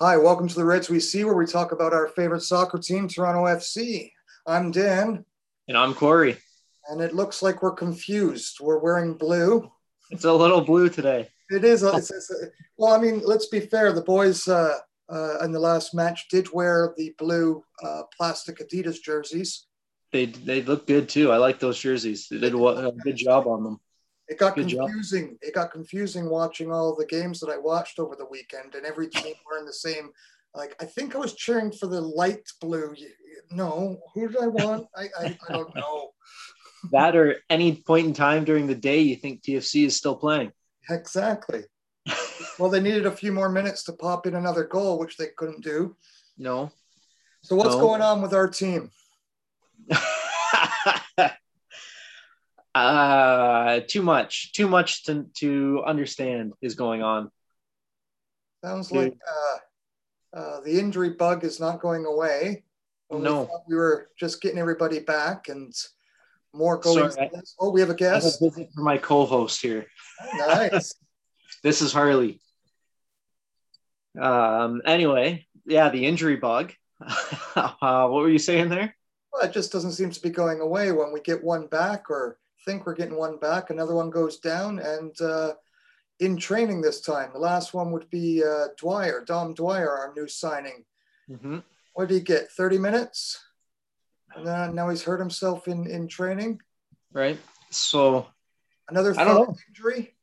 Hi, welcome to the Reds We See, where we talk about our favorite soccer team, Toronto FC. I'm Dan, And I'm Corey. and it looks like we're confused. We're wearing blue. It's a little blue today. It is. a- It's, it's a- well, I mean, let's be fair. The boys uh, uh, in the last match did wear the blue uh, plastic Adidas jerseys. They they look good too. I like those jerseys. They did a a good job on them. It got Good job. confusing. It got confusing watching all the games that I watched over the weekend, and every team wearing the same. Like I think I was cheering for the light blue. No, who did I want? I, I, I don't know. That or any point in time during the day you think TFC is still playing. Exactly. Well, they needed a few more minutes to pop in another goal, which they couldn't do. No. So what's No. going on with our team? uh too much. Too much to to understand is going on. Sounds Dude. like uh, uh, the injury bug is not going away. When we No. thought we were just getting everybody back and more going. Sorry, oh, we have a I have a guest. visit for my co-host here. nice. This is Harley. Um anyway, yeah, the injury bug. uh, what were you saying there? Well, it just doesn't seem to be going away when we get one back or think we're getting one back. Another one goes down, and uh, in training this time, the last one would be uh, Dwyer, Dom Dwyer, our new signing. Mm-hmm. What did he get? 30 minutes? And then now he's hurt himself in, in training. Right. So Another thigh injury.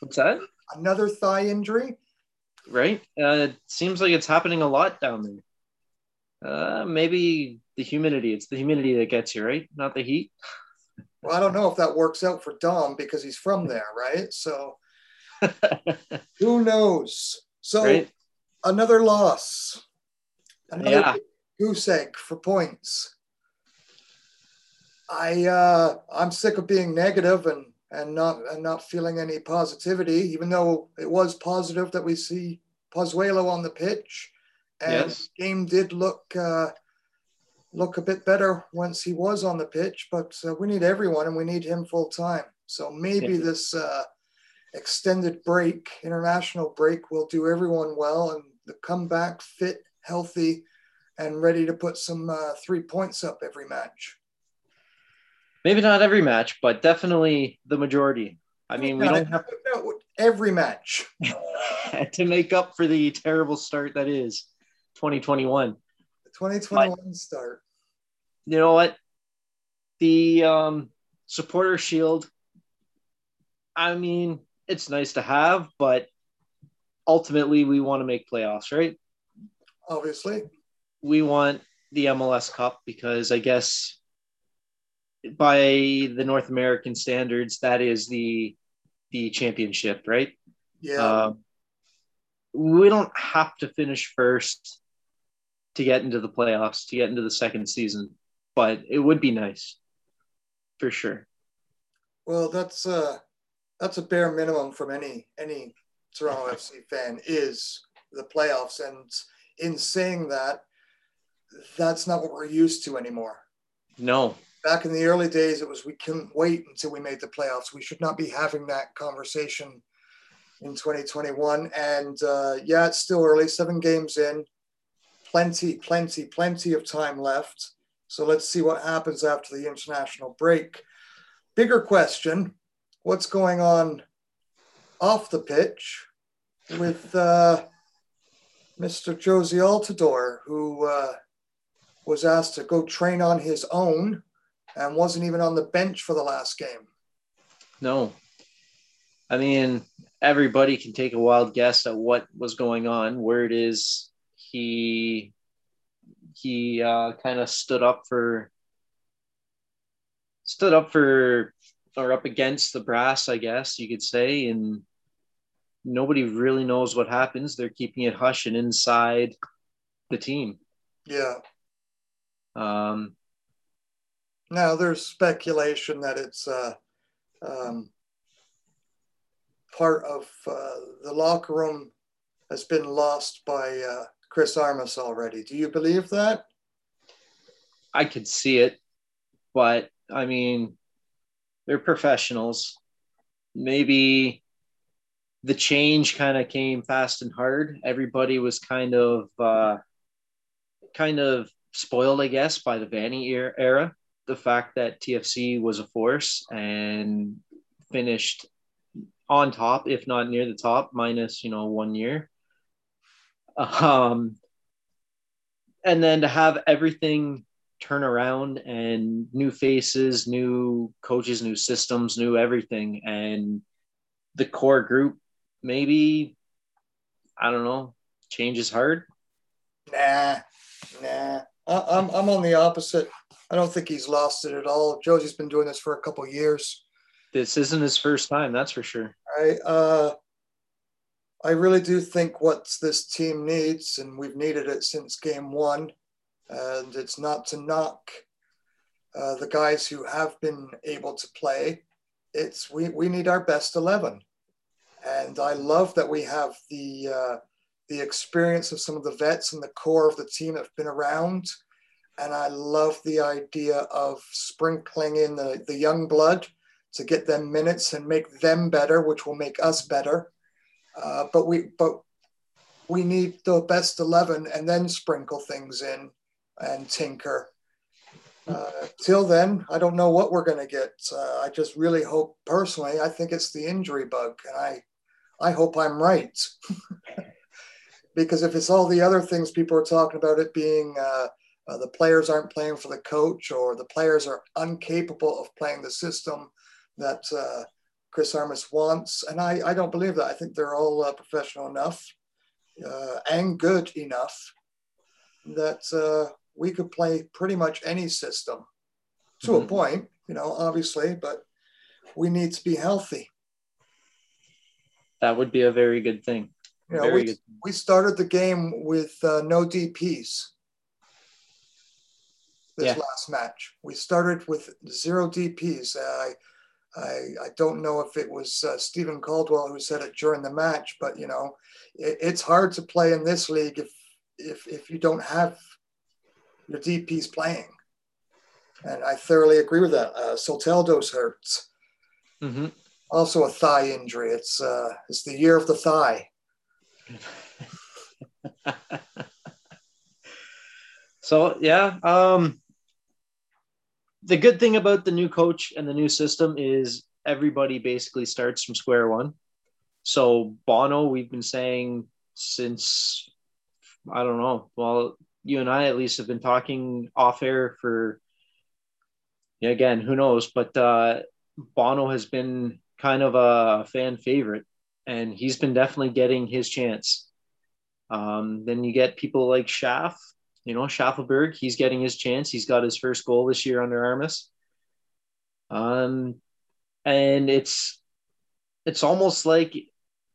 what's that? Another thigh injury. Right. Uh, it seems like it's happening a lot down there. Uh, maybe the humidity. It's the humidity that gets you, right? Not the heat. Well, I don't know if that works out for Dom because he's from there, right? So who knows? So right. another loss. Another Yeah. goose egg for points. I uh, I'm sick of being negative and and not and not feeling any positivity, even though it was positive that we see Pozuelo on the pitch, and Yes. the game did look uh, look a bit better once he was on the pitch. But uh, we need everyone, and we need him full time. So maybe Yeah. this uh, extended break, international break, will do everyone well and the comeback fit, healthy, and ready to put some uh, three points up every match. Maybe not every match, but definitely the majority. I mean, we don't have every match. to make up for the terrible start that is 2021. The 2021 start. You know what? The um, supporter shield. I mean, it's nice to have, but ultimately, we want to make playoffs, right? Obviously, we want the MLS Cup because I guess by the North American standards, that is the the championship, right? yeah. Um, we don't have to finish first to get into the playoffs, to get into the second season, but it would be nice for sure. well, that's uh, that's a bare minimum from any any Toronto FC fan is the playoffs, and in saying that, that's not what we're used to anymore. No, back in the early days, it was we couldn't wait until we made the playoffs. We should not be having that conversation in 2021. And uh, yeah, it's still early, seven games in, plenty, plenty, plenty of time left. So let's see what happens after the international break. Bigger question what's going on off the pitch with uh, Mr. Jozy Altidore, who uh, was asked to go train on his own and wasn't even on the bench for the last game. no. I mean, everybody can take a wild guess at what was going on. Where it is, he he uh, kind of stood up for stood up for or up against the brass, I guess you could say, and nobody really knows what happens. They're keeping it hush and inside the team. Yeah. Um, Now there's speculation that it's uh, um, part of uh, the locker room has been lost by uh, Chris Armas already. Do you believe that? I could see it, but I mean, they're professionals. Maybe, the change kind of came fast and hard. Everybody was kind of uh, kind of spoiled, I guess, by the Vanney era. The fact that TFC was a force and finished on top, if not near the top, minus you know one year. Um, and then to have everything turn around and new faces, new coaches, new systems, new everything, and the core group maybe I don't know change is hard. Nah, nah. I'm I'm on the opposite. I don't think he's lost it at all. Jozy's been doing this for a couple years. This isn't his first time, that's for sure. I uh, I really do think what this team needs, and we've needed it since game one, and it's not to knock uh, the guys who have been able to play. It's we we need our best eleven, and I love that we have the. Uh, the experience of some of the vets and the core of the team that have been around. And I love the idea of sprinkling in the, the young blood to get them minutes and make them better, which will make us better. Uh, but we but we need the best eleven and then sprinkle things in and tinker. Uh, till then, I don't know what we're going to get. Uh, I just really hope, personally, I think it's the injury bug, and I, I hope I'm right. because if it's all the other things people are talking about, it being uh, uh, the players aren't playing for the coach or the players are incapable of playing the system that uh, Chris Armas wants, and I, I don't believe that. I think they're all uh, professional enough uh, and good enough that uh, we could play pretty much any system to mm-hmm. a point, you know, obviously, but we need to be healthy. That would be a very good thing. You know, we, we started the game with uh, no DPs this yeah. last match. We started with zero DPs. Uh, I, I, I don't know if it was uh, Stephen Caldwell who said it during the match, but you know, it, it's hard to play in this league if if if you don't have your DPs playing. And I thoroughly agree with that. Uh, Soteldo's hurts. Mm-hmm. Also a thigh injury. It's uh, it's the year of the thigh. so yeah, um, the good thing about the new coach and the new system is everybody basically starts from square one. So Bono, we've been saying since I don't know. Well, you and I at least have been talking off air for yeah, again, who knows? But uh, Bono has been kind of a fan favorite and he's been definitely getting his chance. Um, then you get people like Schaff, you know, Shaffelburg, he's getting his chance. He's got his first goal this year under Armas. Um, and it's it's almost like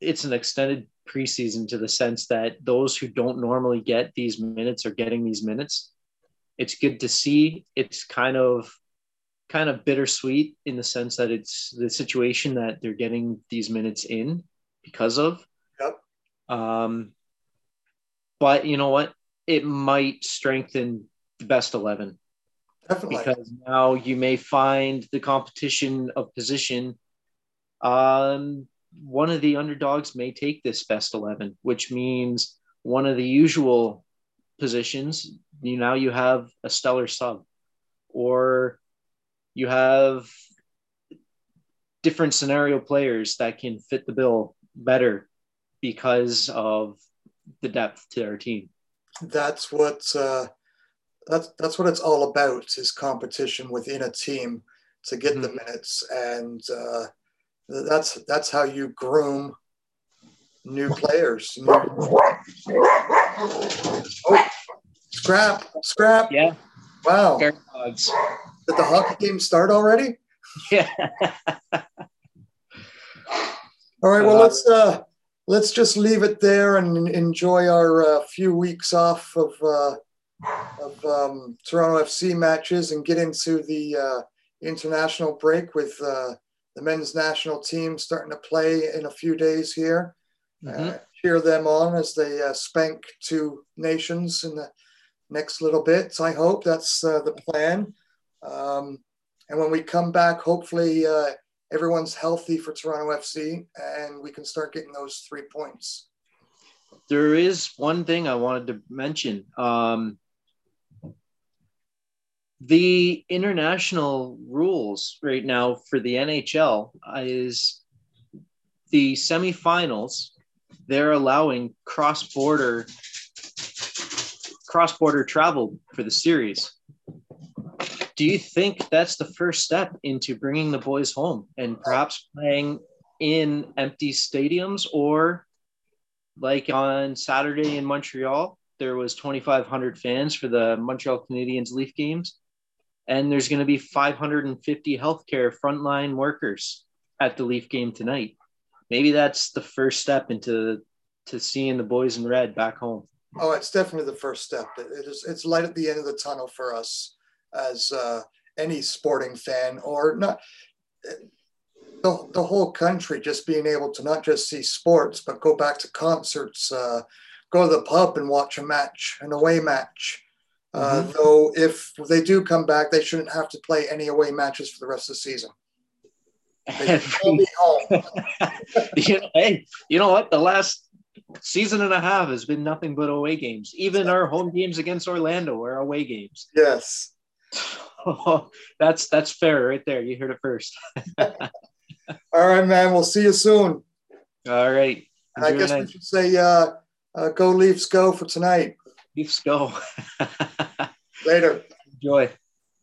it's an extended preseason to the sense that those who don't normally get these minutes are getting these minutes. It's good to see. It's kind of kind of bittersweet in the sense that it's the situation that they're getting these minutes in because of. Yep. Um, but you know what? It might strengthen the best 11. Definitely. Because now you may find the competition of position. Um, one of the underdogs may take this best 11, which means one of the usual positions, you now you have a stellar sub, or you have different scenario players that can fit the bill better because of the depth to our team. That's what uh, that's that's what it's all about is competition within a team to get mm-hmm. the minutes, and uh, that's that's how you groom new players. New... Oh, scrap, scrap. Yeah. Wow. Did the hockey game start already? Yeah. All right. Well, uh, let's uh, let's just leave it there and enjoy our uh, few weeks off of uh, of um, Toronto FC matches and get into the uh, international break with uh, the men's national team starting to play in a few days here. Mm-hmm. cheer them on as they spank two nations in the next little bit. I hope that's the plan. Um, and when we come back, hopefully everyone's healthy for Toronto FC, and we can start getting those three points. There is one thing I wanted to mention. Um, the international rules right now for the NHL is the semifinals. They're allowing cross-border cross-border travel for the series. Do you think that's the first step into bringing the boys home and perhaps playing in empty stadiums or like on Saturday in Montreal, there was 2,500 fans for the Montreal Canadiens Leaf games and there's going to be 550 healthcare frontline workers at the Leaf game tonight. Maybe that's the first step into to seeing the boys in red back home. Oh, it's definitely the first step. It is. It's light at the end of the tunnel for us as uh, any sporting fan, or not. The, the whole country just being able to not just see sports, but go back to concerts, uh, go to the pub and watch a match, an away match, uh, mm-hmm. though, if they do come back, they shouldn't have to play any away matches for the rest of the season. you know, hey, you know what? The last season and a half has been nothing but away games. Even our home games against Orlando are away games. Yes. Oh, that's that's fair right there. You heard it first. All right, man. We'll see you soon. All right. I guess we should say uh, uh, go Leafs go for tonight. Leafs go. Later. Enjoy.